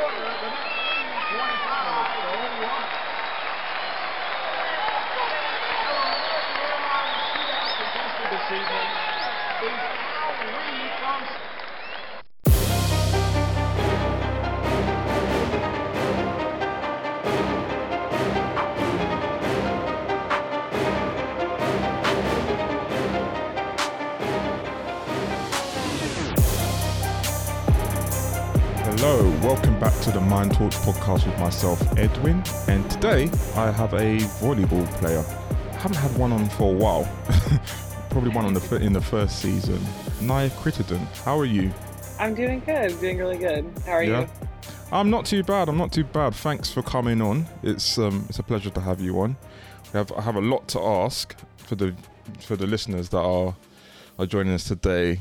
quarter, the next team 25 to 1. Our American Airlines shootout contestant this evening is Al Reed from Welcome back to the Mind Talks podcast with myself, Edwin. And today I have a volleyball player. I haven't had one on for a while. Probably one on the in the first season. Nia Crittenden, how are you? I'm doing good. doing really good. How are you? I'm not too bad. I'm not too bad. Thanks for coming on. It's um, it's a pleasure to have you on. We have I have a lot to ask for the for the listeners that are are joining us today.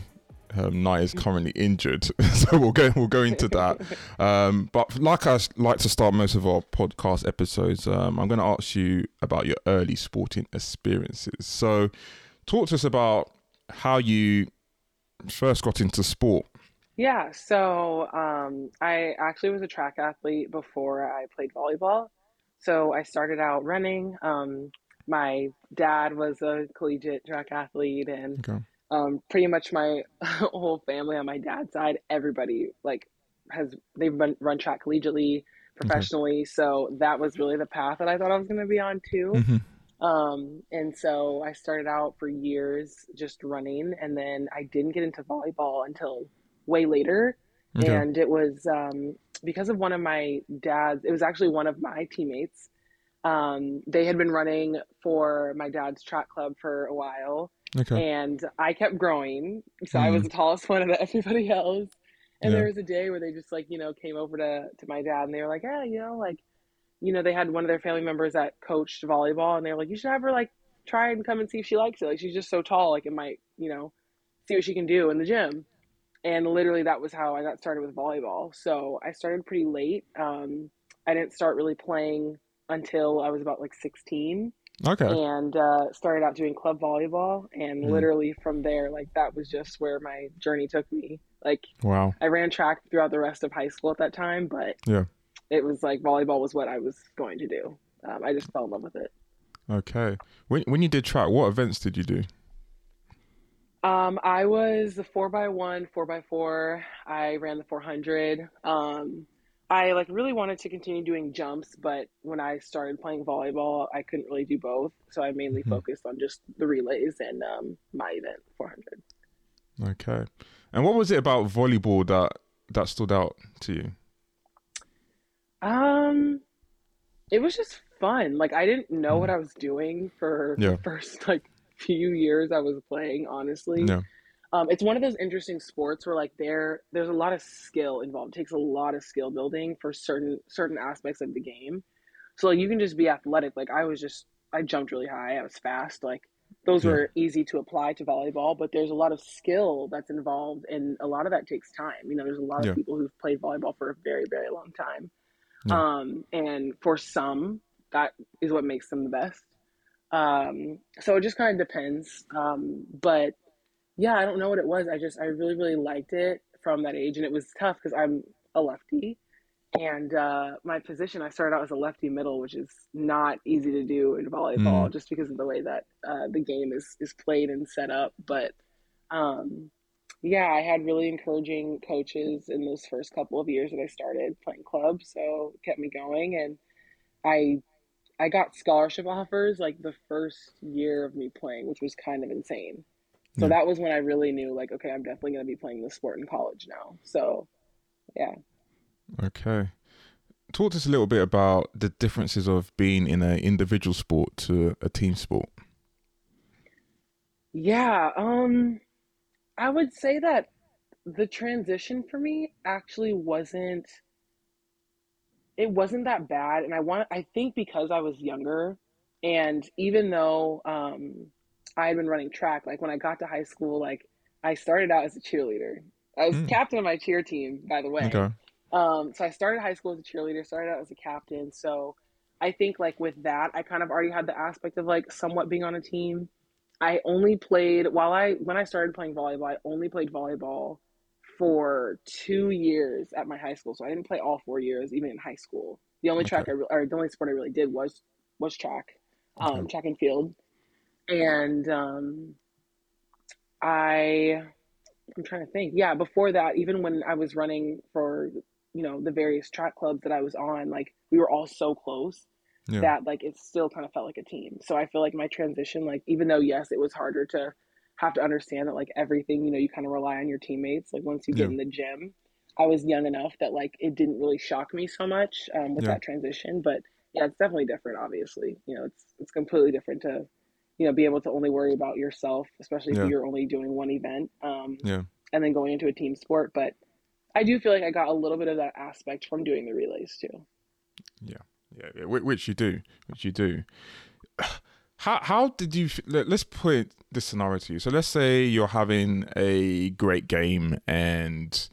Um, Nia is currently injured, so we'll go we'll go into that. Um, but like I like to start most of our podcast episodes, um, I'm going to ask you about your early sporting experiences. So, talk to us about how you first got into sport. Yeah, so um, I actually was a track athlete before I played volleyball. So I started out running. Um, my dad was a collegiate track athlete, and Okay. Um, pretty much my whole family on my dad's side, everybody like has they've run, run track collegiately, professionally. So that was really the path that I thought I was going to be on too. hmm Um, and so I started out for years just running, and then I didn't get into volleyball until way later. Okay. And it was um, because of one of my dad's, it was actually one of my teammates. Um, they had been running for my dad's track club for a while, Okay. and I kept growing. So I was the tallest one of everybody else. And Yeah. there was a day where they just like, you know, came over to, to my dad and they were like, yeah, you know, like, you know, they had one of their family members that coached volleyball and they were like, you should have her like try and come and see if she likes it. Like she's just so tall, like it might, you know, see what she can do in the gym. And literally that was how I got started with volleyball. So I started pretty late. Um, I didn't start really playing until I was about like 16 Okay. and uh, started out doing club volleyball. And Mm. literally from there, like that was just where my journey took me. Like Wow. I ran track throughout the rest of high school at that time, but Yeah. it was like volleyball was what I was going to do. Um, I just fell in love with it. Okay. When when you did track, what events did you do? Um, I was the four by one, four by four. I ran the 400. Um, I like really wanted to continue doing jumps, but when I started playing volleyball, I couldn't really do both. So I mainly Mhm. focused on just the relays and um, my event, 400. Okay. And what was it about volleyball that that stood out to you? Um, it was just fun. Like I didn't know what I was doing for Yeah. the first like few years I was playing, honestly. Yeah. Um, it's one of those interesting sports where like there there's a lot of skill involved. It takes a lot of skill building for certain certain aspects of the game. So like you can just be athletic. Like I was just I jumped really high. I was fast. Like those Yeah. were easy to apply to volleyball, but there's a lot of skill that's involved and a lot of that takes time. You know, there's a lot of people who've played volleyball for a very, very long time. Yeah. Um, and for some, that is what makes them the best. Um, so it just kind of depends. Um, but yeah, I don't know what it was. I just I really really liked it from that age, and it was tough because I'm a lefty, and uh, my position I started out as a lefty middle, which is not easy to do in volleyball, Mm. just because of the way that uh, the game is is played and set up. But um, yeah, I had really encouraging coaches in those first couple of years that I started playing club, so it kept me going, and I I got scholarship offers like the first year of me playing, which was kind of insane. So Yeah. that was when I really knew, like, okay, I'm definitely going to be playing this sport in college now. So, yeah. Okay. Talk to us a little bit about the differences of being in an individual sport to a team sport. Yeah, um, I would say that the transition for me actually wasn't it wasn't that bad and I want I think because I was younger and even though um I had been running track like when I got to high school like I started out as a cheerleader. I was Mm. captain of my cheer team by the way. Okay. Um, so I started high school as a cheerleader, started out as a captain. So I think like with that, I kind of already had the aspect of like somewhat being on a team. I only played while I when I started playing volleyball, I only played volleyball for two years at my high school. So I didn't play all four years, even in high school. The only track I re- or the only sport I really did was was track, um, Okay. track and field, and um, I I'm trying to think. Yeah, before that, even when I was running for you know the various track clubs that I was on, like we were all so close Yeah. that like it still kind of felt like a team. So I feel like my transition, like even though yes, it was harder to have to understand that like everything, you know, you kind of rely on your teammates. Like once you get Yeah. in the gym, I was young enough that like it didn't really shock me so much um, with Yeah. that transition. But yeah, it's definitely different. Obviously, you know, it's it's completely different to you know be able to only worry about yourself, especially Yeah. if you're only doing one event. Um, Yeah. and then going into a team sport, but I do feel like I got a little bit of that aspect from doing the relays too. Yeah, yeah, whi- which you do, which you do. How how did you? let- Let's put this scenario to you. So let's say you're having a great game and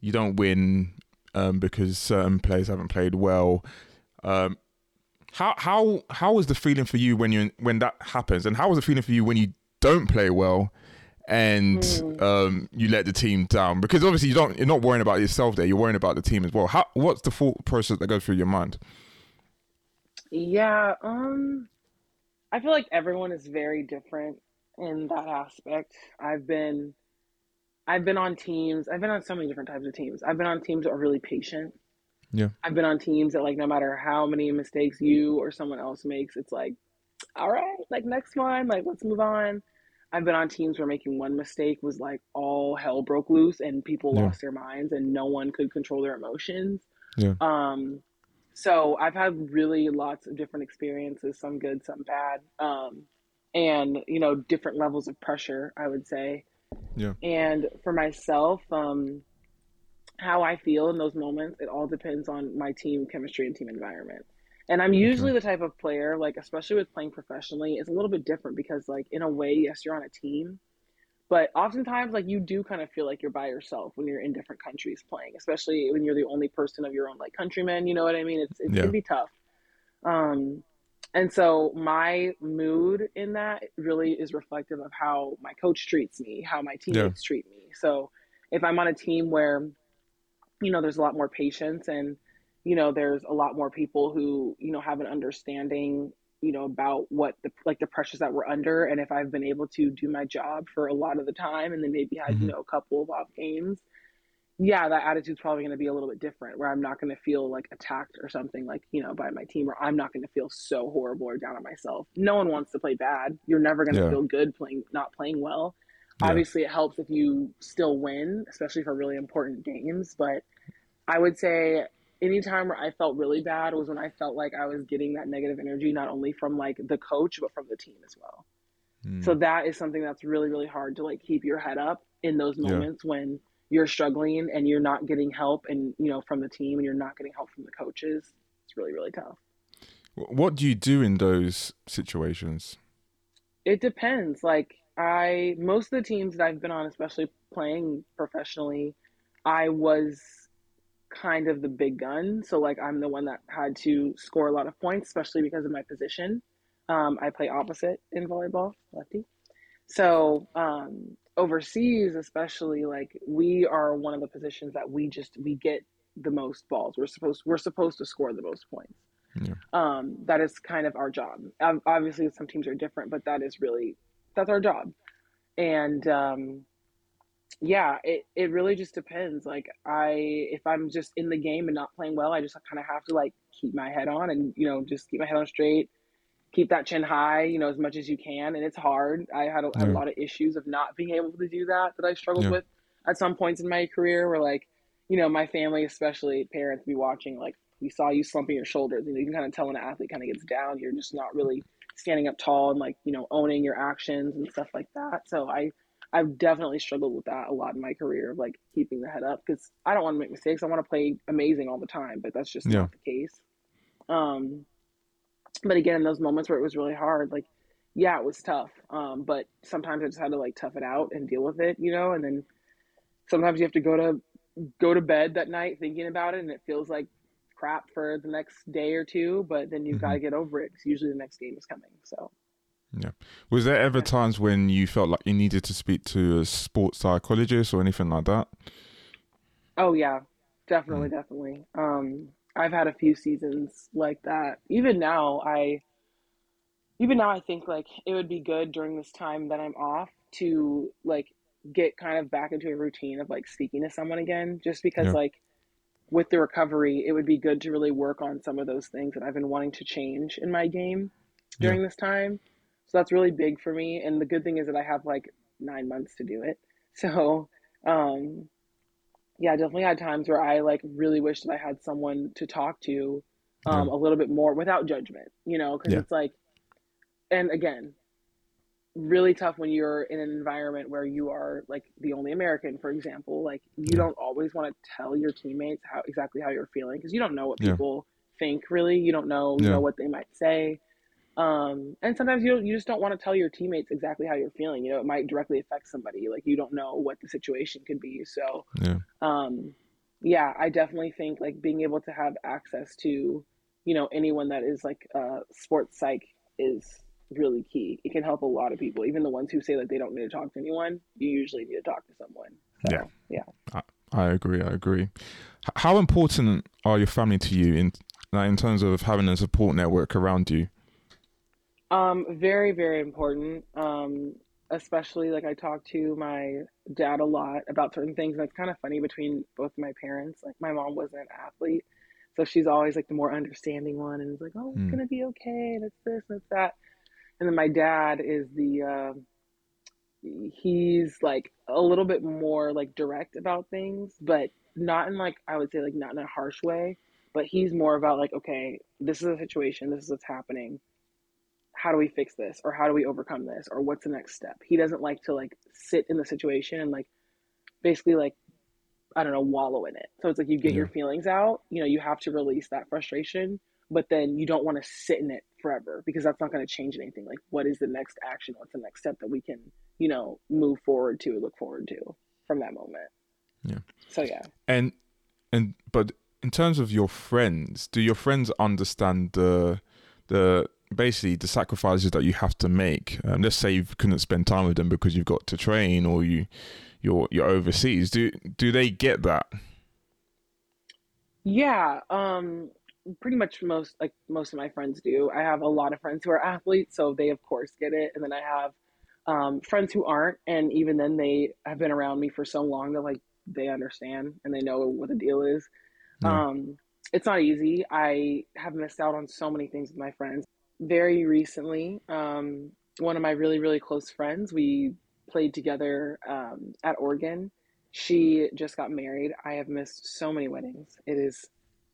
you don't win um, because certain players haven't played well. Um, how how how was the feeling for you when you when that happens, and how was the feeling for you when you don't play well? And Mm. um, you let the team down because obviously you don't. You're not worrying about yourself there. You're worrying about the team as well. How? What's the thought process that goes through your mind? Yeah, um, I feel like everyone is very different in that aspect. I've been I've been on teams. I've been on so many different types of teams. I've been on teams that are really patient. Yeah. I've been on teams that like no matter how many mistakes you or someone else makes, it's like, all right, like next one, like let's move on. I've been on teams where making one mistake was like all hell broke loose and people Yeah. lost their minds and no one could control their emotions. Yeah. Um, so I've had really lots of different experiences, some good, some bad, um, and you know, different levels of pressure. I would say. Yeah. And for myself, um, how I feel in those moments, it all depends on my team chemistry and team environment. And I'm usually the type of player, like especially with playing professionally, it's a little bit different because, like, in a way, yes, you're on a team, but oftentimes, like, you do kind of feel like you're by yourself when you're in different countries playing, especially when you're the only person of your own like countrymen. You know what I mean? It's it Yeah. can be tough. Um, and so my mood in that really is reflective of how my coach treats me, how my teammates treat me. So if I'm on a team where, you know, there's a lot more patience and, you know, there's a lot more people who, you know, have an understanding, you know, about what the like the pressures that we're under. And if I've been able to do my job for a lot of the time and then maybe had, Mhm. you know, a couple of off games, yeah, that attitude's probably going to be a little bit different where I'm not going to feel like attacked or something like, you know, by my team, or I'm not going to feel so horrible or down on myself. No one wants to play bad. You're never going to Yeah. feel good playing, not playing well. Yeah. Obviously, it helps if you still win, especially for really important games. But I would say anytime where I felt really bad was when I felt like I was getting that negative energy, not only from like the coach, but from the team as well. Mm. So that is something that's really, really hard to like keep your head up in those Yeah. moments when you're struggling and you're not getting help and you know from the team and you're not getting help from the coaches. It's really, really tough. What do you do in those situations? It depends. Like I most of the teams that I've been on, especially playing professionally, I was kind of the big gun. So like I'm the one that had to score a lot of points, especially because of my position. Um, I play opposite in volleyball, lefty. So um, overseas, especially, like we are one of the positions that we just we get the most balls. We're supposed we're supposed to score the most points. Yeah. Um, that is kind of our job. Obviously, some teams are different, but that is really that's our job. And um, yeah, it, it really just depends. Like I, if I'm just in the game and not playing well, I just kind of have to like keep my head on and you know just keep my head on straight, keep that chin high, you know, as much as you can. And it's hard. I had a, had a lot of issues of not being able to do that that I struggled Yeah. with at some points in my career. Where like, you know, my family, especially parents, be watching like we saw you slumping your shoulders. You know, you can kind of tell when an athlete kind of gets down, you're just not really standing up tall and like you know owning your actions and stuff like that. So I I've definitely struggled with that a lot in my career of like keeping the head up because I don't want to make mistakes. I want to play amazing all the time, but that's just Yeah. not the case. Um, but again, in those moments where it was really hard, like yeah, it was tough. Um, but sometimes I just had to like tough it out and deal with it, you know. And then sometimes you have to go to go to bed that night thinking about it, and it feels like crap for the next day or two. But then you've Mhm. got to get over it because usually the next game is coming. So. Yeah. Was there ever times when you felt like you needed to speak to a sports psychologist or anything like that? Oh yeah, definitely, definitely. Um, I've had a few seasons like that. Even now, I even now I think like it would be good during this time that I'm off to like get kind of back into a routine of like speaking to someone again, just because Yeah. like with the recovery, it would be good to really work on some of those things that I've been wanting to change in my game Yeah. during this time. So that's really big for me. And the good thing is that I have like nine months to do it. So, um, yeah, I definitely had times where I like really wish that I had someone to talk to um, Yeah. a little bit more without judgment, you know, because Yeah. it's like, and again, really tough when you're in an environment where you are like the only American, for example. Like you Yeah. don't always want to tell your teammates how exactly how you're feeling because you don't know what Yeah. people think really. You don't know, you know what they might say. Um, and sometimes you you just don't want to tell your teammates exactly how you're feeling. You know, it might directly affect somebody. Like you don't know what the situation could be. So, Yeah. um, yeah, I definitely think like being able to have access to, you know, anyone that is like uh, sports psych is really key. It can help a lot of people, even the ones who say that they don't need to talk to anyone. You usually need to talk to someone. So, Yeah. yeah. I agree. I agree. H- How important are your family to you in like, in terms of having a support network around you? Um, very, very important. Um, especially like I talk to my dad a lot about certain things, and it's kind of funny between both my parents. Like my mom wasn't an athlete, so she's always like the more understanding one, and is like, "Oh, it's Mm. gonna be okay, and it's this and it's that." And then my dad is the uh, he's like a little bit more like direct about things, but not in like I would say like not in a harsh way, but he's more about like, okay, this is a situation, this is what's happening. How do we fix this? Or how do we overcome this? Or what's the next step? He doesn't like to like sit in the situation and like basically like i don't know wallow in it. So it's like you get your feelings out. You know you have to release that frustration but then you don't want to sit in it forever because that's not going to change anything like what is the next action what's the next step that we can you know move forward to look forward to from that moment Yeah. so yeah And and but in terms of your friends, do your friends understand the the basically the sacrifices that you have to make? Um, let's say you couldn't spend time with them because you've got to train or you you're you're overseas. Do do they get that? Yeah, um, pretty much most like most of my friends do. I have a lot of friends who are athletes, so they of course get it. And then I have um, friends who aren't, and even then they have been around me for so long that like they understand and they know what the deal is. Yeah. Um, it's not easy. I have missed out on so many things with my friends. Very recently, um, one of my really, really close friends, we played together um, at Oregon. She just got married. I have missed so many weddings. It is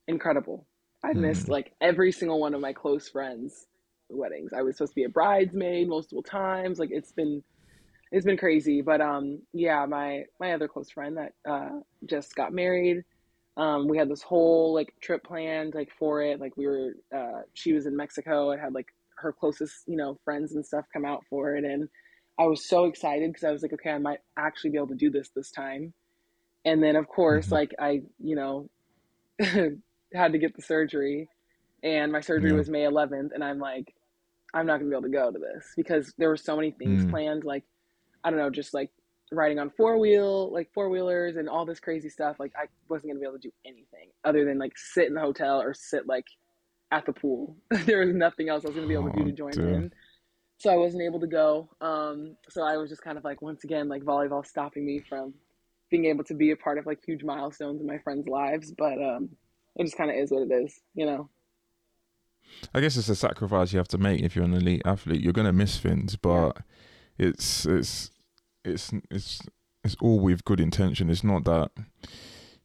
incredible. I've missed Mm. like every single one of my close friends' weddings. I was supposed to be a bridesmaid multiple times. Like it's been it's been crazy. But um yeah, my my other close friend that uh just got married. Um we had this whole like trip planned like for it. Like we were uh she was in Mexico and had like her closest, you know, friends and stuff come out for it and I was so excited because I was like, okay, I might actually be able to do this this time. And then of course, Mhm. like I, you know, had to get the surgery and my surgery Yeah. was May 11th and I'm like I'm not going to be able to go to this because there were so many things Mm. planned like I don't know just like riding on four wheel like four wheelers and all this crazy stuff like I wasn't going to be able to do anything other than like sit in the hotel or sit like at the pool there was nothing else I was going to be able to do Oh, to join dear. in so I wasn't able to go um so I was just kind of like once again like volleyball stopping me from being able to be a part of like huge milestones in my friends' lives but um it just kind of is what it is you know I guess it's a sacrifice you have to make if you're an elite athlete. You're gonna miss things, but it's it's it's it's it's all with good intention. It's not that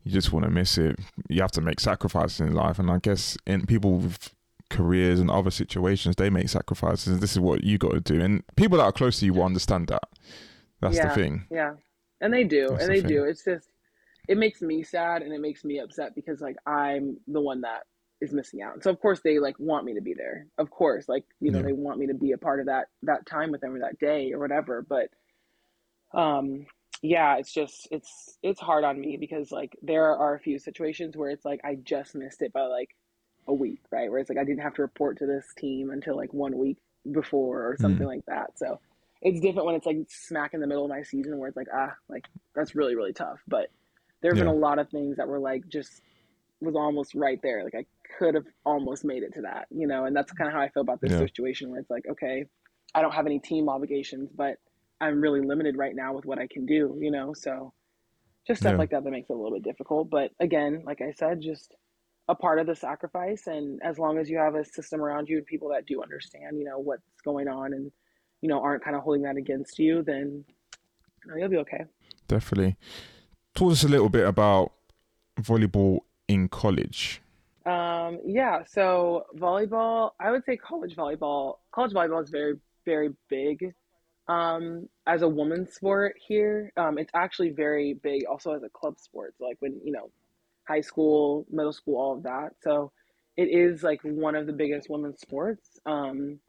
you just want to miss it. You have to make sacrifices in life, and I guess in people with careers and other situations, they make sacrifices. This is what you got to do, and people that are close to you will understand that. That's the thing. Yeah, and they do, That's and the they thing. do. It's just, it makes me sad and it makes me upset because like I'm the one that is missing out. So of course they like want me to be there. Of course, like you know Yeah. they want me to be a part of that that time with them or that day or whatever. But, um, yeah, it's just it's it's hard on me because like there are a few situations where it's like I just missed it by like a week, right? Where it's like I didn't have to report to this team until like one week before or something Mm. like that. So it's different when it's like smack in the middle of my season where it's like ah like that's really really tough but there have Yeah. been a lot of things that were like just was almost right there. Like I could have almost made it to that, you know, and that's kind of how I feel about this Yeah. situation where it's like, okay, I don't have any team obligations, but I'm really limited right now with what I can do, you know, so just stuff Yeah. like that that makes it a little bit difficult. But again, like I said, just a part of the sacrifice. And as long as you have a system around you and people that do understand, you know, what's going on and, you know, aren't kind of holding that against you, then you know, you'll be okay. Definitely. Talk us a little bit about volleyball in college. Um, yeah, so volleyball, I would say college volleyball, college volleyball is very, very big um, as a women's sport here. Um, it's actually very big also as a club sport. So like when, you know, high school, middle school, all of that. So it is like one of the biggest women's sports. Um,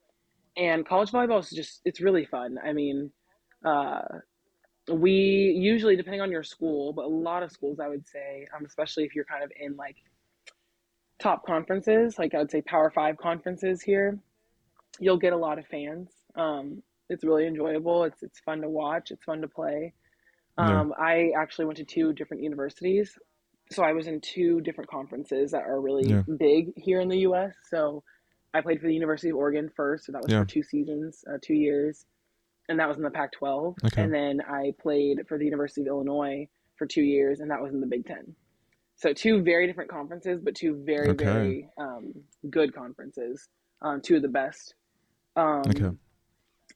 and college volleyball is just, it's really fun. I mean, uh, we usually, depending on your school, but a lot of schools, I would say, um, especially if you're kind of in like top conferences, like I would say Power Five conferences here, you'll get a lot of fans. Um, it's really enjoyable. It's it's fun to watch. It's fun to play. Yeah. Um, I actually went to two different universities, so I was in two different conferences that are really Yeah. big here in the U.S. So I played for the University of Oregon first, so that was Yeah. for two seasons, uh, two years, and that was in the Pac-12. Okay. And then I played for the University of Illinois for two years, and that was in the Big Ten. So two very different conferences, but two very Okay. very um, good conferences. Um, two of the best. Um, Okay.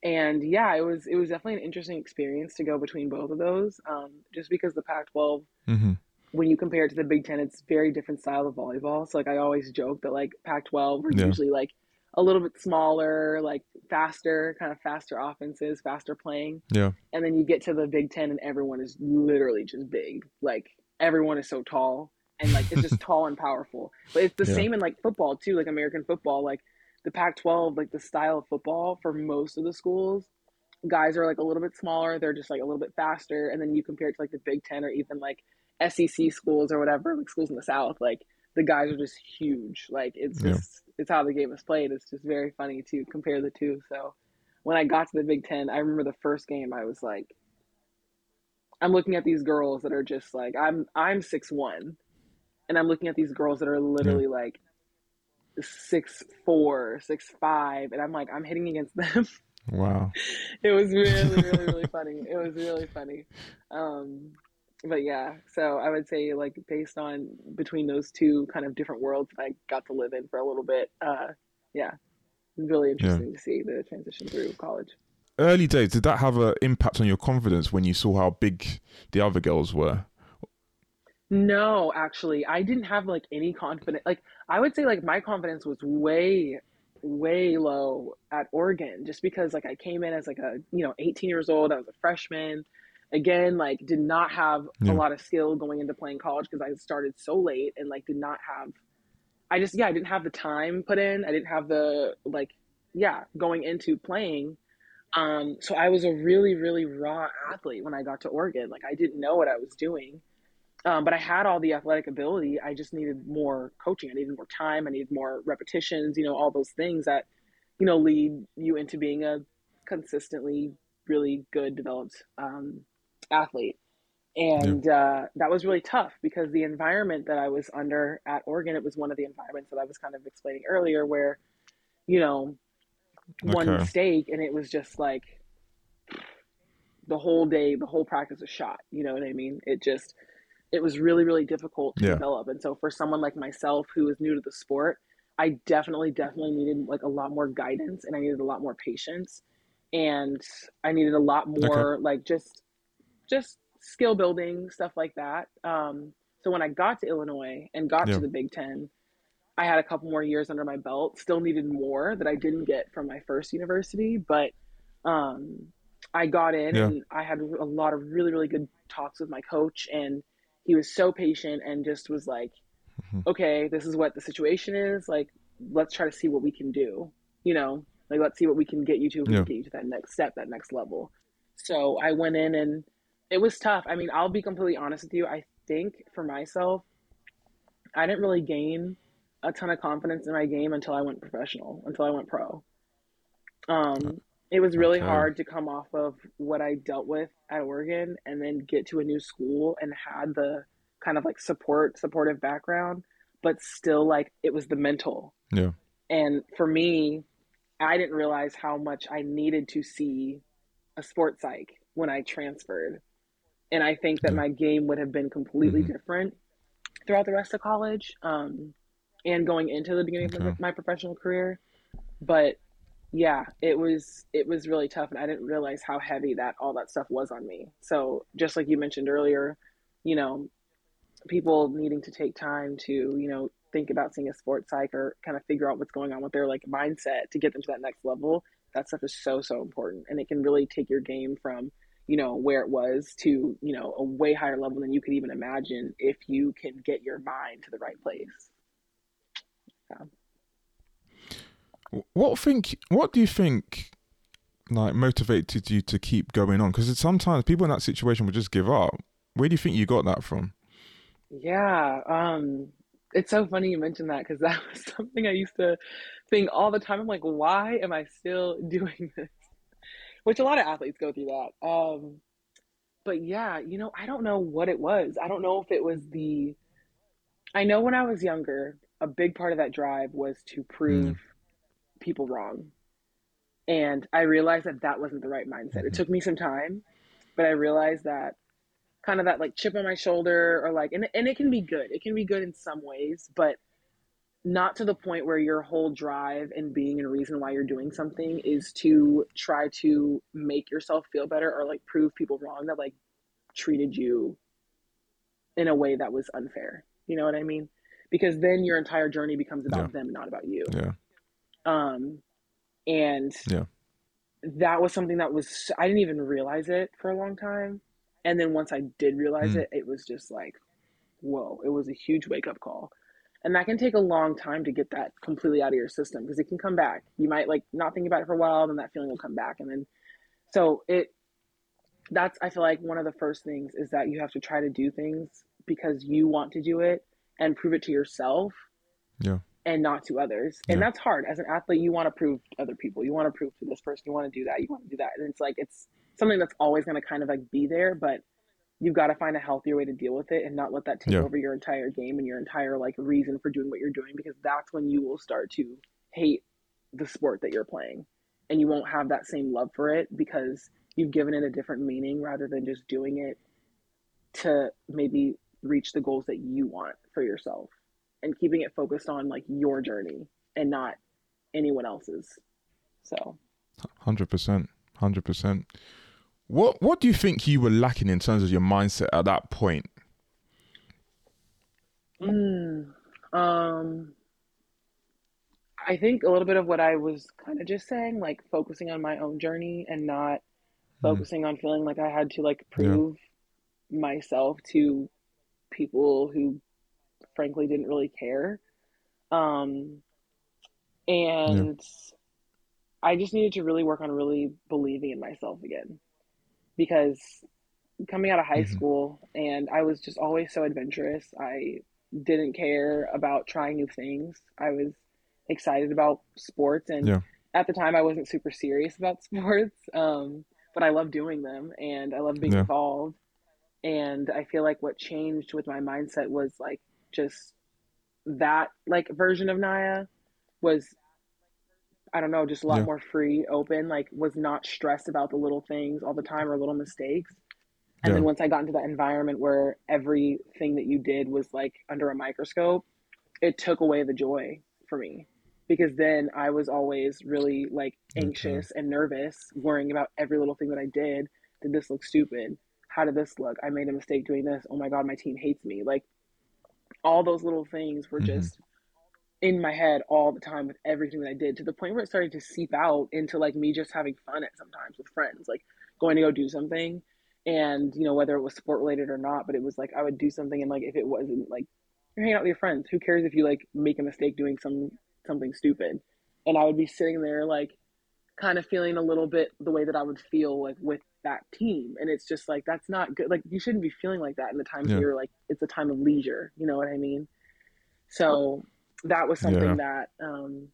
And yeah, it was it was definitely an interesting experience to go between both of those. Um, just because the Pac-12 hmm when you compare it to the Big Ten, it's very different style of volleyball. So like I always joke that like Pac-12 are Yeah. usually like a little bit smaller, like faster, kind of faster offenses, faster playing. Yeah. And then you get to the Big Ten and everyone is literally just big. Like everyone is so tall and like it's just tall and powerful. But it's the Yeah. same in like football too, like American football. Like the Pac-12, like the style of football for most of the schools, guys are like a little bit smaller. They're just like a little bit faster. And then you compare it to like the Big Ten or even like SEC schools or whatever, like schools in the South, like the guys are just huge. Like it's Yeah. just it's how the game is played. It's just very funny to compare the two. So when I got to the Big Ten, I remember the first game I was like I'm looking at these girls that are just like I'm I'm six one and I'm looking at these girls that are literally like six four, six five, and I'm like I'm hitting against them. Wow. it was really, really, really funny. It was really funny. Um, but yeah, so I would say like based on between those two kind of different worlds that I got to live in for a little bit, uh, yeah, really interesting to see the transition through college. Early days, did that have an impact on your confidence when you saw how big the other girls were? No, actually, I didn't have like any confidence. Like I would say like my confidence was way way low at Oregon just because like I came in as like a, you know, 18 years old, I was a freshman. Again, like did not have Yeah. a lot of skill going into playing college because I started so late and like did not have I just yeah, I didn't have the time put in. I didn't have the like yeah, going into playing. Um so I was a really really raw athlete when I got to Oregon. Like I didn't know what I was doing. Um, but I had all the athletic ability. I just needed more coaching. I needed more time. I needed more repetitions. You know, all those things that, you know, lead you into being a consistently really good developed um, athlete. And uh, that was really tough because the environment that I was under at Oregon, it was one of the environments that I was kind of explaining earlier, where, you know, one mistake and it was just like the whole day, the whole practice was shot. You know what I mean? It just, it was really, really difficult to Yeah. develop. And so for someone like myself who was new to the sport, I definitely, definitely needed like a lot more guidance and I needed a lot more patience and I needed a lot more like just, just skill building stuff like that. Um, so when I got to Illinois and got Yeah. to the Big Ten, I had a couple more years under my belt. Still needed more that I didn't get from my first university, but um, I got in Yeah. and I had a lot of really, really good talks with my coach, and he was so patient and just was like, Mhm. "Okay, this is what the situation is. Like, let's try to see what we can do. You know, like let's see what we can get you to, Yeah. get you to that next step, that next level." So I went in and it was tough. I mean, I'll be completely honest with you. I think for myself, I didn't really gain a ton of confidence in my game until I went professional, until I went pro. Um, it was really Okay. hard to come off of what I dealt with at Oregon and then get to a new school and had the kind of like support supportive background, but still like it was the mental. Yeah. And for me, I didn't realize how much I needed to see a sports psych when I transferred. And I think that my game would have been completely Mhm. different throughout the rest of college um, and going into the beginning of Okay. my professional career. But yeah, it was it was really tough, and I didn't realize how heavy that all that stuff was on me. So just like you mentioned earlier, you know, people needing to take time to you know think about seeing a sports psych or kind of figure out what's going on with their like mindset to get them to that next level. That stuff is so so important, and it can really take your game from you know where it was to you know a way higher level than you could even imagine if you can get your mind to the right place. What think? What do you think? Like motivated you to keep going on? Because sometimes people in that situation would just give up. Where do you think you got that from? Yeah, um, it's so funny you mentioned that because that was something I used to think all the time. I'm like, why am I still doing this? Which a lot of athletes go through that. Um, but yeah, you know, I don't know what it was. I don't know if it was the, I know when I was younger, a big part of that drive was to prove people wrong. And I realized that that wasn't the right mindset. It Mhm. took me some time, but I realized that kind of that like chip on my shoulder or like and, and it can be good it can be good in some ways but not to the point where your whole drive and being and reason why you're doing something is to try to make yourself feel better or like prove people wrong that like treated you in a way that was unfair you know what i mean because then your entire journey becomes about Yeah. them not about you Yeah. um and Yeah. that was something that was i didn't even realize it for a long time and then once i did realize Mm. it it was just like whoa it was a huge wake up call and that can take a long time to get that completely out of your system because it can come back. You might like not think about it for a while then that feeling will come back and then so it that's i feel like one of the first things is that you have to try to do things because you want to do it and prove it to yourself Yeah. and not to others. And Yeah. that's hard. As an athlete you want to prove to other people. You want to prove to this person. You want to do that. You want to do that. And it's like it's something that's always going to kind of like be there but you've got to find a healthier way to deal with it and not let that take yeah. over your entire game and your entire like reason for doing what you're doing because that's when you will start to hate the sport that you're playing. And you won't have that same love for it because you've given it a different meaning rather than just doing it to maybe reach the goals that you want for yourself and keeping it focused on like your journey and not anyone else's. So. 100% 100% what What do you think you were lacking in terms of your mindset at that point? Mm, um, I think a little bit of what I was kind of just saying, like focusing on my own journey and not Hmm. focusing on feeling like I had to like prove myself to people who frankly didn't really care. Um, and I just needed to really work on really believing in myself again because coming out of high Mhm. school and I was just always so adventurous. I didn't care about trying new things. I was excited about sports and Yeah. at the time I wasn't super serious about sports. Um, but I love doing them and I love being Yeah. involved. And I feel like what changed with my mindset was like just that like version of Naya was I don't know, just a lot Yeah. more free, open, like was not stressed about the little things all the time or little mistakes. And Yeah. then once I got into that environment where everything that you did was like under a microscope, it took away the joy for me because then I was always really like Okay. anxious and nervous, worrying about every little thing that I did. Did this look stupid? How did this look? I made a mistake doing this. Oh my God, my team hates me. Like all those little things were Mhm. just in my head all the time with everything that I did to the point where it started to seep out into like me just having fun at sometimes with friends, like going to go do something. And you know whether it was sport related or not but it was like i would do something and like if it wasn't like you're hanging out with your friends who cares if you like make a mistake doing some something stupid? And i would be sitting there like kind of feeling a little bit the way that i would feel like with that team. And it's just like that's not good like you shouldn't be feeling like that in the times Yeah. where you're like it's a time of leisure you know what i mean? So that was something that um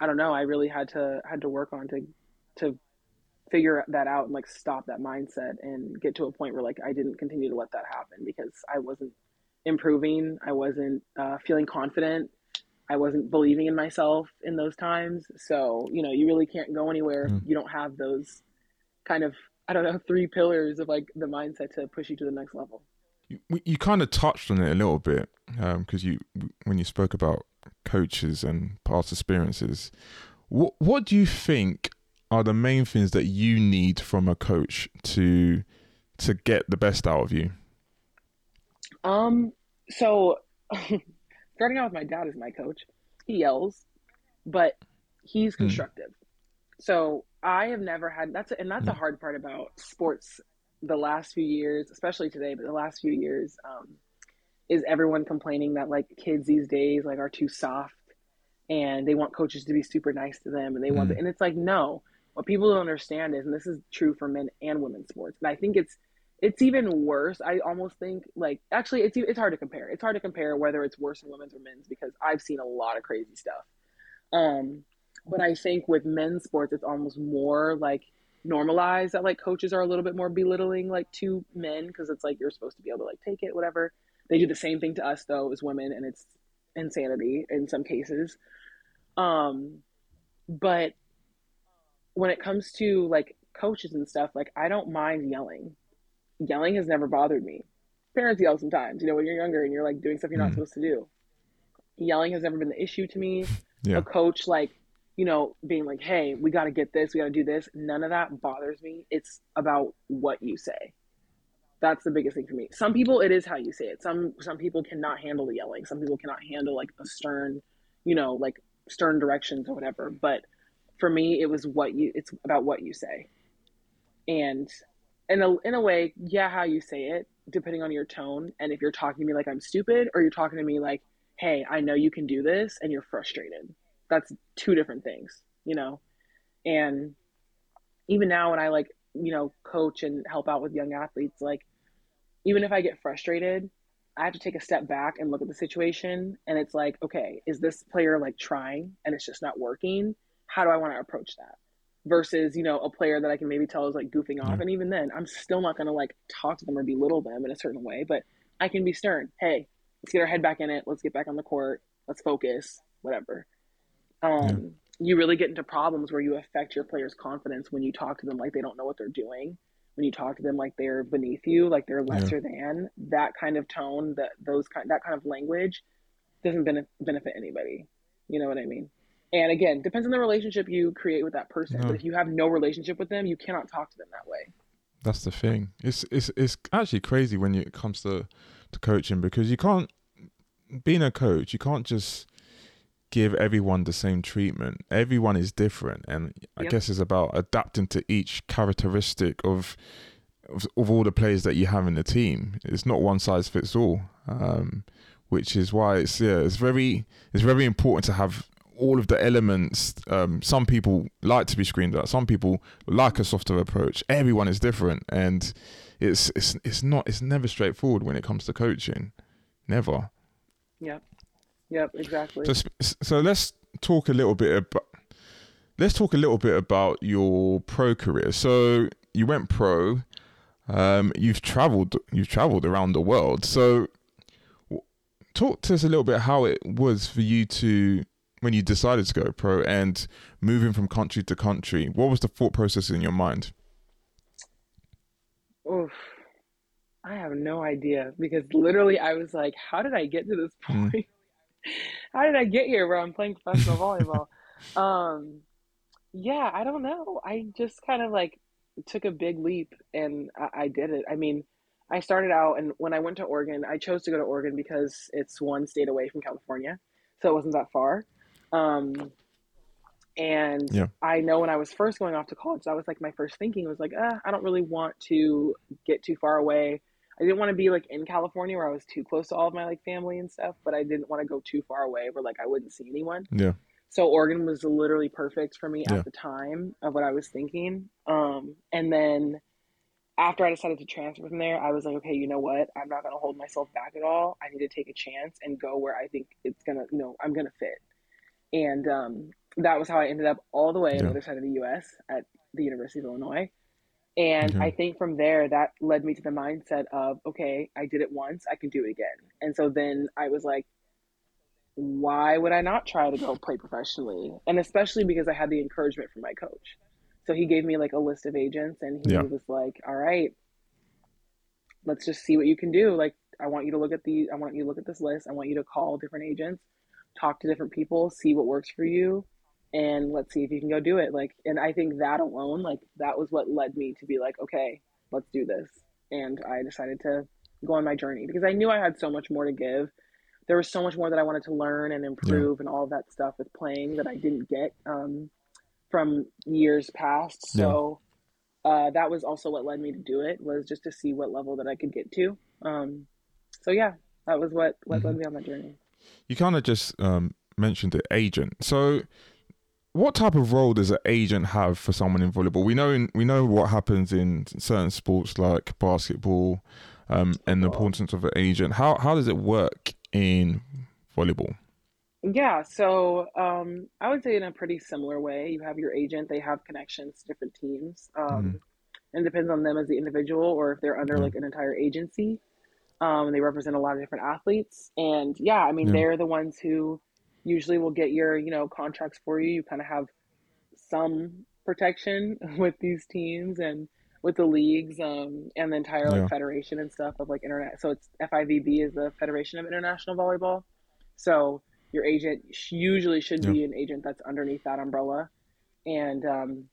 i don't know i really had to had to work on to to figure that out and like stop that mindset and get to a point where like I didn't continue to let that happen because I wasn't improving. I wasn't uh, feeling confident. I wasn't believing in myself in those times. So, you know, you really can't go anywhere. Mm. You don't have those kind of, I don't know, three pillars of like the mindset to push you to the next level. You, you kind of touched on it a little bit because um, you when you spoke about coaches and past experiences. What what do you think are the main things that you need from a coach to to get the best out of you? Um. So, starting out with my dad as my coach, he yells, but he's Hmm. constructive. So I have never had that's and that's a Hmm. hard part about sports the last few years, especially today, but the last few years, um, is everyone complaining that like kids these days like are too soft and they want coaches to be super nice to them and they want Mm. the, and it's like no. What people don't understand is and this is true for men and women's sports and i think it's it's even worse. I almost think like actually it's it's hard to compare. It's hard to compare whether it's worse in women's or men's because i've seen a lot of crazy stuff. Um but i think with men's sports it's almost more like normalized that like coaches are a little bit more belittling like to men because it's like you're supposed to be able to like take it whatever. They do the same thing to us though as women and it's insanity in some cases. Um but when it comes to like coaches and stuff like i don't mind yelling. Yelling has never bothered me. Parents yell sometimes you know when you're younger and you're like doing stuff you're not Mm. supposed to do. Yelling has never been the issue to me. Yeah. a coach like you know being like hey we got to get this we got to do this none of that bothers me. It's about what you say. That's the biggest thing for me. Some people it is how you say it. Some some people cannot handle the yelling. Some people cannot handle like a stern you know like stern directions or whatever. But for me it was what you it's about what you say. And in a, in a way yeah how you say it depending on your tone. And if you're talking to me like i'm stupid or you're talking to me like hey i know you can do this and you're frustrated that's two different things you know? And even now when i like you know coach and help out with young athletes like even if i get frustrated i have to take a step back and look at the situation and it's like okay is this player like trying and it's just not working? How do i want to approach that? Versus you know a player that i can maybe tell is like goofing off and even then i'm still not going to like talk to them or belittle them in a certain way but i can be stern. Hey let's get our head back in it. Let's get back on the court. Let's focus whatever um you really get into problems where you affect your players confidence when you talk to them like they don't know what they're doing. When you talk to them like they're beneath you like they're lesser than that kind of tone that those kind that kind of language doesn't benefit benefit anybody. You know what i mean? And again depends on the relationship you create with that person No. but if you have no relationship with them you cannot talk to them that way. That's the thing. It's it's it's actually crazy when it comes to to coaching because you can't being a coach, you can't just give everyone the same treatment. Everyone is different and I Yep. guess it's about adapting to each characteristic of of, of all the players that you have in the team. It's not one size fits all. Um which is why it's yeah, it's very it's very important to have all of the elements. Um, some people like to be screened at. Some people like a softer approach. Everyone is different, and it's it's it's not it's never straightforward when it comes to coaching. Never. yep yep exactly So so let's talk a little bit about let's talk a little bit about your pro career. So you went pro. Um, you've traveled you've traveled around the world. So talk to us a little bit how it was for you to when you decided to go pro and moving from country to country. What was the thought process in your mind? Oof. I have no idea because literally I was like, how did I get to this Mm. How did I get here where I'm playing professional volleyball? Um, yeah, I don't know. I just kind of like took a big leap and I, I did it. I mean, I started out and when I went to Oregon, I chose to go to Oregon because it's one state away from California, so it wasn't that far. Um, and Yeah. I know when I was first going off to college, that was like my first thinking was like, ah, I don't really want to get too far away. I didn't want to be like in California where I was too close to all of my like family and stuff, but I didn't want to go too far away where like I wouldn't see anyone. Yeah. So Oregon was literally perfect for me Yeah. at the time of what I was thinking. Um, and then after I decided to transfer from there, I was like, okay, you know what? I'm not going to hold myself back at all. I need to take a chance and go where I think it's going to, you know, I'm going to fit. And um, that was how I ended up all the way on the other side of the U.S. at the University of Illinois. And Okay. I think from there, that led me to the mindset of, okay, I did it once, I can do it again. And so then I was like, why would I not try to go play professionally? And especially because I had the encouragement from my coach. So he gave me like a list of agents and he Yeah. was like, all right, let's just see what you can do. Like, I want you to look at the, I want you to look at this list. I want you to call different agents, talk to different people, see what works for you, and let's see if you can go do it. Like, and I think that alone, like, that was what led me to be like, okay, let's do this. And I decided to go on my journey because I knew I had so much more to give. There was so much more that I wanted to learn and improve and all of that stuff with playing that I didn't get um, from years past. So uh, that was also what led me to do it was just to see what level that I could get to. Um, so yeah, that was what what led me on that journey. You kind of just um, mentioned the agent. So, what type of role does an agent have for someone in volleyball? We know in, we know what happens in certain sports like basketball, um, and the importance of an agent. How how does it work in volleyball? Yeah, so um, I would say in a pretty similar way. You have your agent; they have connections to different teams, um, and it depends on them as the individual or if they're under Yeah. like an entire agency. Um, they represent a lot of different athletes, and yeah, I mean Yeah. they're the ones who usually will get your you know contracts for you. You kind of have some protection with these teams and with the leagues um, and the entire like Yeah. federation and stuff of like internet. So it's FIVB is the Federation of International Volleyball. So your agent usually should be an agent that's underneath that umbrella, and um,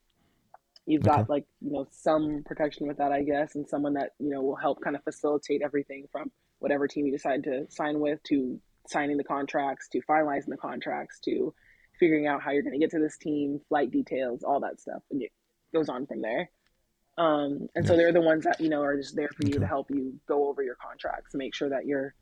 you've got like you know some protection with that, I guess, and someone that you know will help kind of facilitate everything from whatever team you decide to sign with to signing the contracts to finalizing the contracts to figuring out how you're going to get to this team, flight details, all that stuff, and it goes on from there. Um, and so they're the ones that you know are just there for you to help you go over your contracts, make sure that you're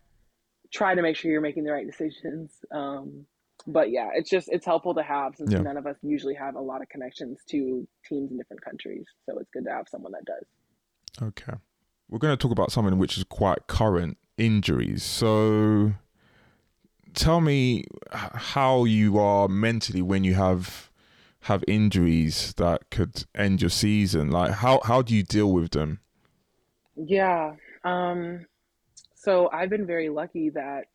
try to make sure you're making the right decisions. Um, but yeah, it's just it's helpful to have since Yeah. none of us usually have a lot of connections to teams in different countries. So it's good to have someone that does. Okay. We're going to talk about something which is quite current injuries. So tell me how you are mentally when you have have injuries that could end your season. Like how how do you deal with them? Yeah. Um, so I've been very lucky that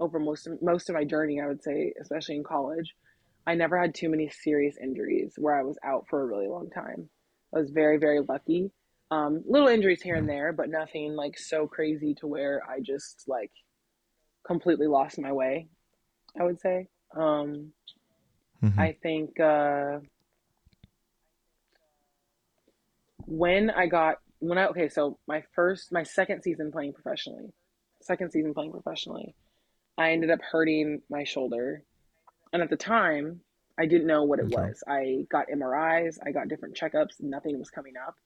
over most of, most of my journey, I would say, especially in college, I never had too many serious injuries where I was out for a really long time. I was very, very lucky. Um, little injuries here and there, but nothing like so crazy to where I just like completely lost my way, I would say. Um, Mhm. I think uh, when I got when I okay, so my first my second season playing professionally, second season playing professionally, I ended up hurting my shoulder, and at the time I didn't know what it Okay. was. I got MRIs, I got different checkups, nothing was coming up.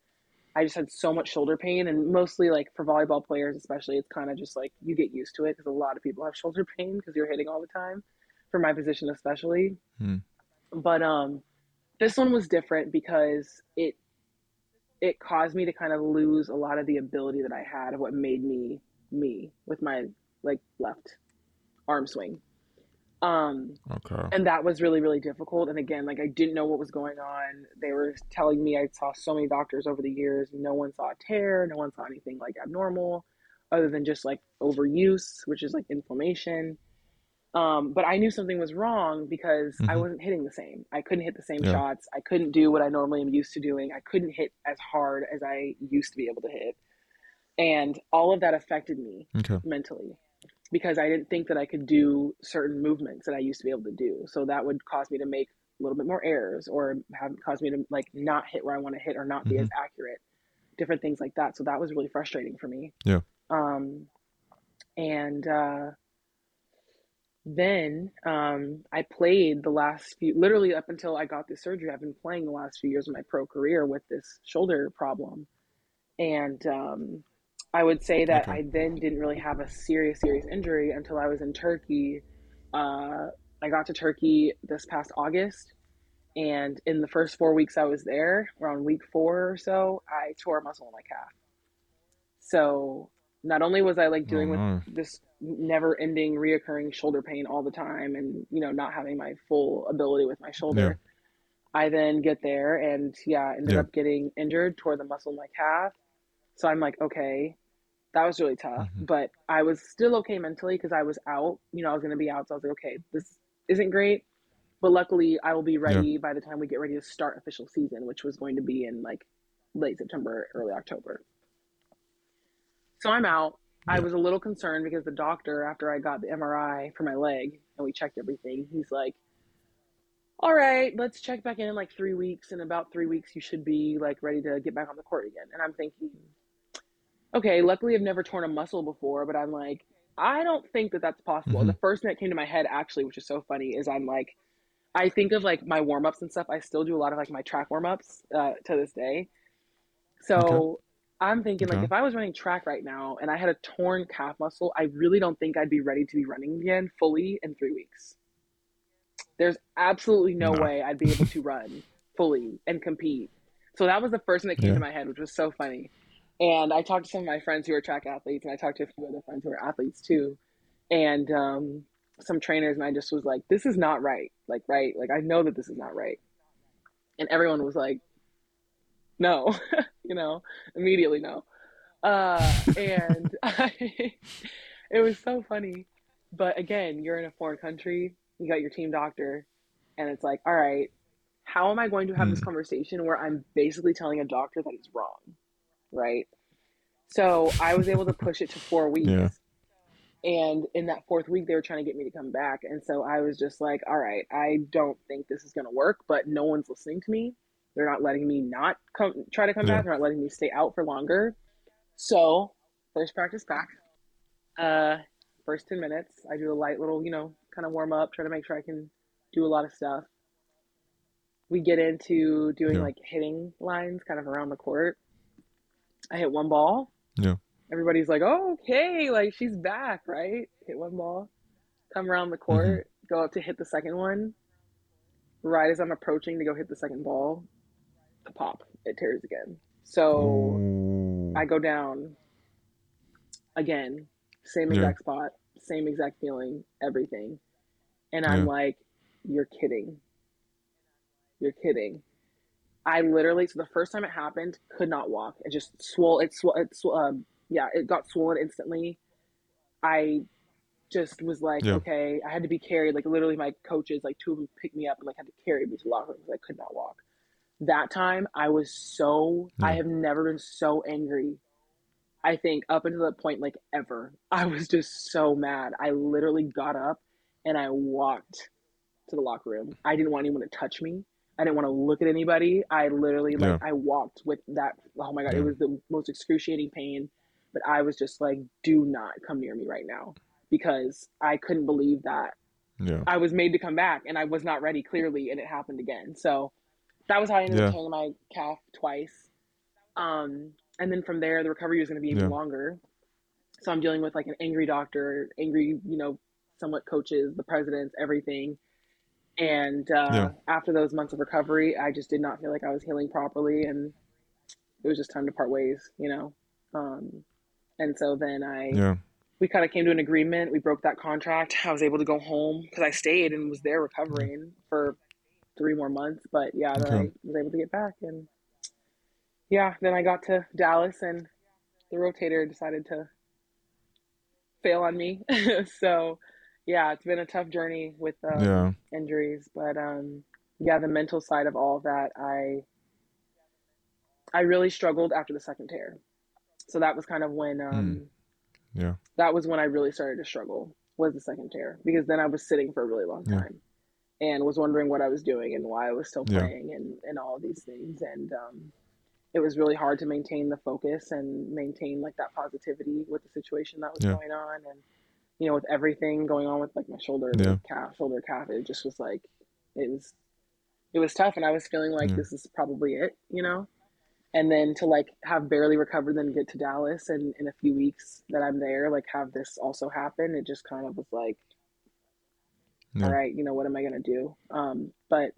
I just had so much shoulder pain, and mostly like for volleyball players, especially, it's kind of just like you get used to it because a lot of people have shoulder pain because you're hitting all the time. For my position, especially, Hmm. but um, this one was different because it it caused me to kind of lose a lot of the ability that I had of what made me me with my like left arm swing. Um, Okay. and that was really really difficult and again like i didn't know what was going on they were telling me i saw so many doctors over the years no one saw a tear no one saw anything like abnormal other than just like overuse which is like inflammation um, but i knew something was wrong because i Mhm. wasn't hitting the same i couldn't hit the same Yeah. shots i couldn't do what i normally am used to doing i couldn't hit as hard as i used to be able to hit and all of that affected me Okay. mentally because I didn't think that I could do certain movements that I used to be able to do. So that would cause me to make a little bit more errors or have caused me to like not hit where I want to hit or not be as accurate. Different things like that. So that was really frustrating for me. Yeah. Um and uh then um I played the last few literally up until I got this surgery, I've been playing the last few years of my pro career with this shoulder problem. And um I would say that Okay. I then didn't really have a serious, serious injury until I was in Turkey. Uh, I got to Turkey this past August, and in the first four weeks I was there, around week four or so, I tore a muscle in my calf. So not only was I like dealing with this never-ending, reoccurring shoulder pain all the time, and you know not having my full ability with my shoulder, I then get there and yeah, ended Yeah. up getting injured, tore the muscle in my calf. So I'm like, okay, that was really tough. Mhm. But I was still okay mentally because I was out. You know, I was going to be out. So I was like, okay, this isn't great. But luckily, I will be ready by the time we get ready to start official season, which was going to be in like late September, early October. So I'm out. I was a little concerned because the doctor, after I got the MRI for my leg and we checked everything, he's like, all right, let's check back in in like three weeks. In about three weeks, you should be like ready to get back on the court again. And I'm thinking, okay, luckily I've never torn a muscle before, but I'm like, I don't think that that's possible. Mhm. The first thing that came to my head, actually, which is so funny, is I'm like, I think of like my warm ups and stuff. I still do a lot of like my track warm ups uh, to this day. So Okay. I'm thinking like if I was running track right now and I had a torn calf muscle, I really don't think I'd be ready to be running again fully in three weeks. There's absolutely no, No. way I'd be able to run fully and compete. So that was the first thing that came Yeah. to my head, which was so funny. And I talked to some of my friends who are track athletes, and I talked to a few other friends who are athletes too, and um, some trainers, and I just was like, "This is not right. Like, right? Like, I know that this is not right." And everyone was like, "No," you know, immediately no. Uh, and I, it was so funny. But again, you're in a foreign country, you got your team doctor, and it's like, all right, how am I going to have this Mm. conversation where I'm basically telling a doctor that he's wrong? Right. So I was able to push it to four weeks. Yeah. And in that fourth week, they were trying to get me to come back. And so I was just like, all right, I don't think this is going to work, but no one's listening to me. They're not letting me not come try to come Yeah. back. They're not letting me stay out for longer. So first practice back. Uh, first 10 minutes, I do a light little, you know, kind of warm up, try to make sure I can do a lot of stuff. We get into doing Yeah. like hitting lines kind of around the court. I hit one ball. Yeah. Everybody's like, oh, okay, like she's back, right? Hit one ball, come around the mm-hmm. court, go up to hit the second one. Right as I'm approaching to go hit the second ball, the pop, it tears again. So Ooh. I go down again, same Yeah. exact spot, same exact feeling, everything. And I'm Yeah. like, you're kidding. You're kidding. I literally, so the first time it happened, could not walk. It just swole, it swole, it sw- um, yeah, it got swollen instantly. I just was like, Yeah. okay, I had to be carried. Like literally, my coaches, like two of them picked me up and like had to carry me to the locker room because I could not walk. That time, I was so, I have never been so angry. I think up until that point, like ever, I was just so mad. I literally got up and I walked to the locker room. I didn't want anyone to touch me. I didn't want to look at anybody. I literally like Yeah. I walked with that. Oh my god, Yeah. it was the most excruciating pain. But I was just like, do not come near me right now because I couldn't believe that Yeah. I was made to come back and I was not ready clearly and it happened again. So that was how I ended up tearing my calf twice. Um, and then from there the recovery was going to be even longer. So I'm dealing with like an angry doctor, angry, you know, somewhat coaches, the presidents, everything. And uh, Yeah. after those months of recovery, I just did not feel like I was healing properly and it was just time to part ways, you know. Um, and so then I Yeah. we kind of came to an agreement. We broke that contract. I was able to go home because I stayed and was there recovering for three more months. But yeah, then Okay. I was able to get back. And yeah, then I got to Dallas and the rotator decided to fail on me. so yeah, it's been a tough journey with um, Yeah. injuries. But um, yeah, the mental side of all of that, I I really struggled after the second tear. So that was kind of when um, Yeah. that was when I really started to struggle was the second tear because then I was sitting for a really long Yeah. time and was wondering what I was doing and why I was still Yeah. playing and, and all of these things and um, it was really hard to maintain the focus and maintain like that positivity with the situation that was Yeah. going on and you know with everything going on with like my shoulder Yeah. calf shoulder calf it just was like it was it was tough and I was feeling like Yeah. this is probably it you know and then to like have barely recovered then get to dallas and in a few weeks that i'm there like have this also happen it just kind of was like Yeah. all right you know what am i going to do um, but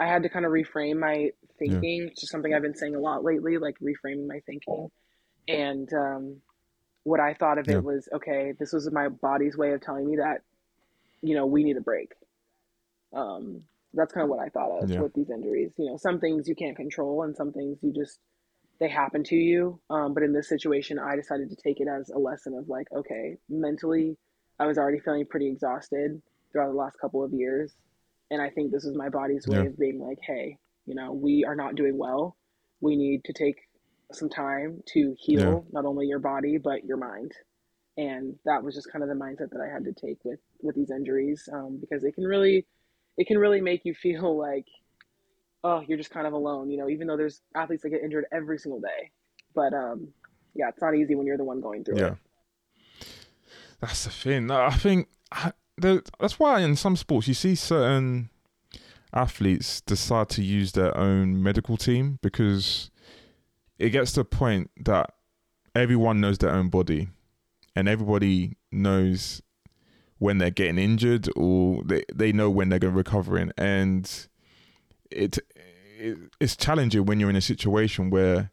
i had to kind of reframe my thinking it's just something i've been saying a lot lately like reframing my thinking and um, what i thought of Yeah. it was okay this was my body's way of telling me that you know we need a break um, that's kind of what I thought of Yeah. with these injuries. You know, some things you can't control, and some things you just they happen to you. Um, but in this situation, I decided to take it as a lesson of like, okay, mentally, I was already feeling pretty exhausted throughout the last couple of years, and I think this is my body's way Yeah. of being like, hey, you know, we are not doing well. We need to take some time to heal not only your body but your mind and that was just kind of the mindset that i had to take with with these injuries um, because it can really it can really make you feel like oh you're just kind of alone you know even though there's athletes that get injured every single day but um yeah it's not easy when you're the one going through Yeah. it That's the thing. I think I- there- that's why in some sports you see certain athletes decide to use their own medical team because it gets to a point that everyone knows their own body and everybody knows when they're getting injured or they, they know when they're going to recovering and it, it it's challenging when you're in a situation where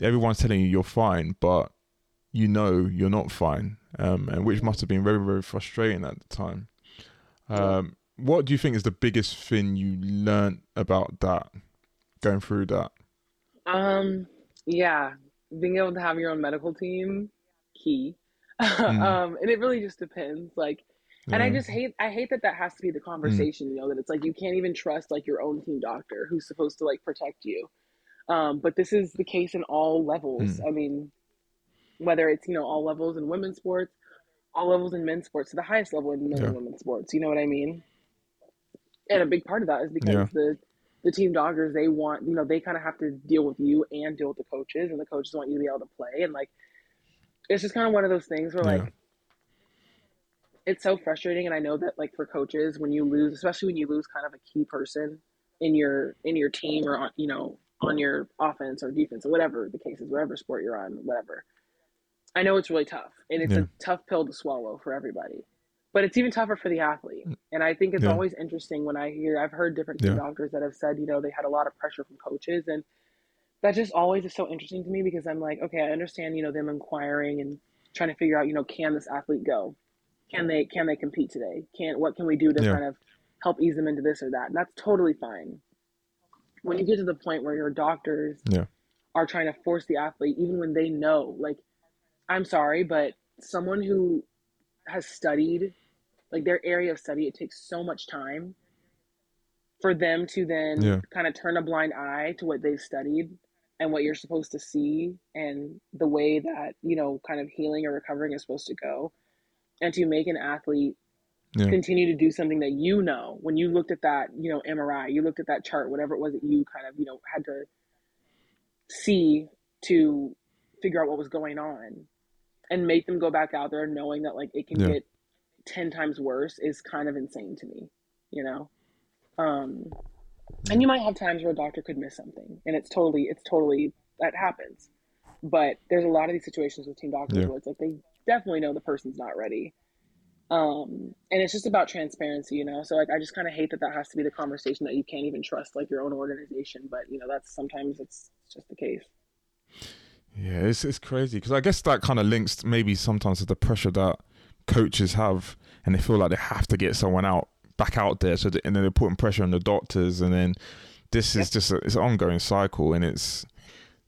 everyone's telling you you're fine but you know you're not fine, um, and which must have been very, very frustrating at the time. Um, what do you think is the biggest thing you learned about that, going through that? Um, yeah, being able to have your own medical team, key. Mm. um, and it really just depends. Like, and I just hate, I hate that that has to be the conversation. You know, that it's like you can't even trust like your own team doctor who's supposed to like protect you. Um, but this is the case in all levels. Mm. I mean, whether it's you know all levels in women's sports, all levels in men's sports, to the highest level in men Yeah. and women's sports. You know what I mean? And a big part of that is because Yeah. the the team doctors they want you know they kind of have to deal with you and deal with the coaches, and the coaches want you to be able to play, and like it's just kind of one of those things where Yeah. like it's so frustrating and i know that like for coaches when you lose especially when you lose kind of a key person in your in your team or on you know on your offense or defense or whatever the case is whatever sport you're on whatever i know it's really tough and it's Yeah. a tough pill to swallow for everybody but it's even tougher for the athlete and i think it's Mm. Yeah. always interesting when i hear i've heard different team Yeah. doctors that have said you know they had a lot of pressure from coaches and that just always is so interesting to me because i'm like okay i understand you know them inquiring and trying to figure out you know can this athlete go can they can they compete today can what can we do to Yeah. kind of help ease them into this or that and that's totally fine when you get to the point where your doctors are trying to force the athlete even when they know like i'm sorry but someone who has studied like their area of study it takes so much time for them to then Yeah. kind of turn a blind eye to what they've studied and what you're supposed to see and the way that you know kind of healing or recovering is supposed to go and to make an athlete Yeah. continue to do something that you know when you looked at that you know mri you looked at that chart whatever it was that you kind of you know had to see to figure out what was going on and make them go back out there knowing that like it can Yeah. get 10 times worse is kind of insane to me you know? Um and you might have times where a doctor could miss something and it's totally it's totally that happens. But there's a lot of these situations with team doctors Yeah. where it's like they definitely know the person's not ready. Um and it's just about transparency you know? So like i just kind of hate that that has to be the conversation that you can't even trust like your own organization but you know that's sometimes it's, it's just the case. Yeah, it's it's crazy because I guess that kind of links maybe sometimes to the pressure that coaches have, and they feel like they have to get someone out back out there. So that, and then they're putting pressure on the doctors, and then this is just a, it's an ongoing cycle, and it's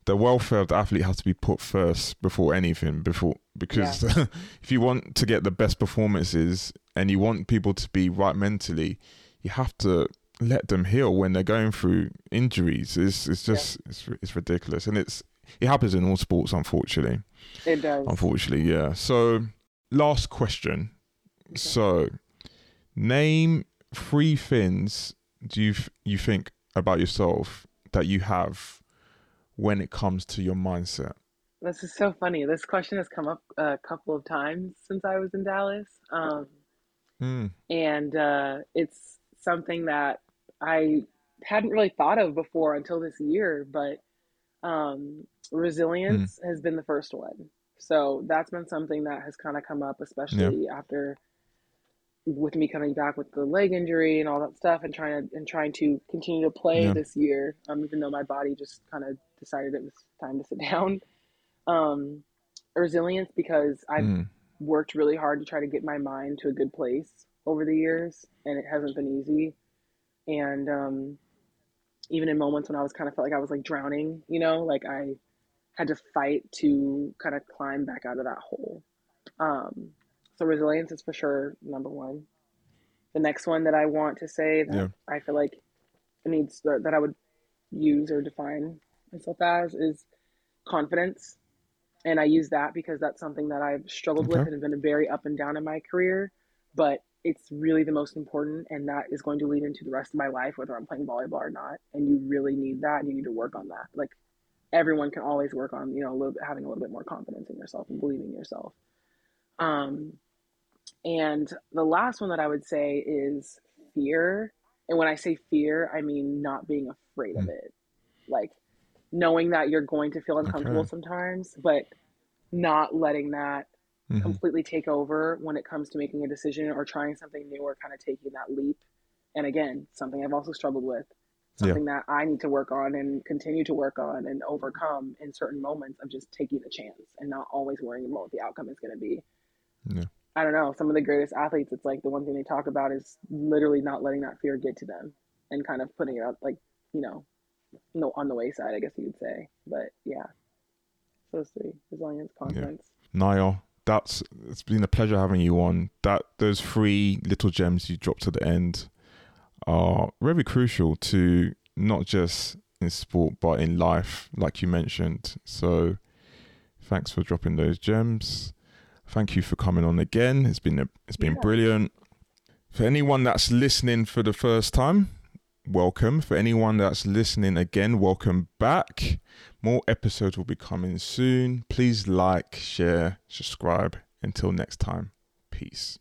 the welfare of the athlete has to be put first before anything. Before because if you want to get the best performances and you want people to be right mentally, you have to let them heal when they're going through injuries. It's it's just it's it's ridiculous, and it's it happens in all sports, unfortunately. it does Unfortunately, yeah. So, last question. So, name three things do you f- you think about yourself that you have when it comes to your mindset? This is so funny. This question has come up a couple of times since I was in Dallas. Um, Mm, and uh, it's something that I hadn't really thought of before until this year, but um, resilience has been the first one. So that's been something that has kind of come up, especially after with me coming back with the leg injury and all that stuff, and trying to and trying to continue to play Yeah. this year, um, even though my body just kind of decided it was time to sit down. Um, resilience because I've mm, worked really hard to try to get my mind to a good place over the years, and it hasn't been easy. and um, even in moments when I was kind of felt like I was like drowning, you know, like I had to fight to kind of climb back out of that hole. Um, so resilience is for sure number one. The next one that I want to say that Yeah. I feel like it needs that I would use or define myself as is confidence. And I use that because that's something that I've struggled with and been very up and down in my career. But it's really the most important, and that is going to lead into the rest of my life, whether I'm playing volleyball or not. And you really need that, and you need to work on that. Like everyone can always work on, you know, a little bit, having a little bit more confidence in yourself and believing in yourself. Um, and the last one that I would say is fear. And when I say fear, I mean not being afraid of Mm. it. Like knowing that you're going to feel uncomfortable Okay. sometimes, but not letting that Mhm. completely take over when it comes to making a decision or trying something new or kind of taking that leap. And again, something I've also struggled with, Yeah. something that I need to work on and continue to work on and overcome in certain moments of just taking a chance and not always worrying about what the outcome is going to be. Yeah. I don't know. Some of the greatest athletes, it's like the one thing they talk about is literally not letting that fear get to them and kind of putting it up, like, you know, no, on the wayside, I guess you would say. But yeah, so those three resilience, confidence. Niall, that's it's been a pleasure having you on. That those three little gems you dropped at the end are very crucial to not just in sport but in life, like you mentioned. So, thanks for dropping those gems. Thank you for coming on again. It's been a, it's been Yeah. brilliant. For anyone that's listening for the first time, welcome. For anyone that's listening again, welcome back. More episodes will be coming soon. Please like, share, subscribe. Until next time, peace.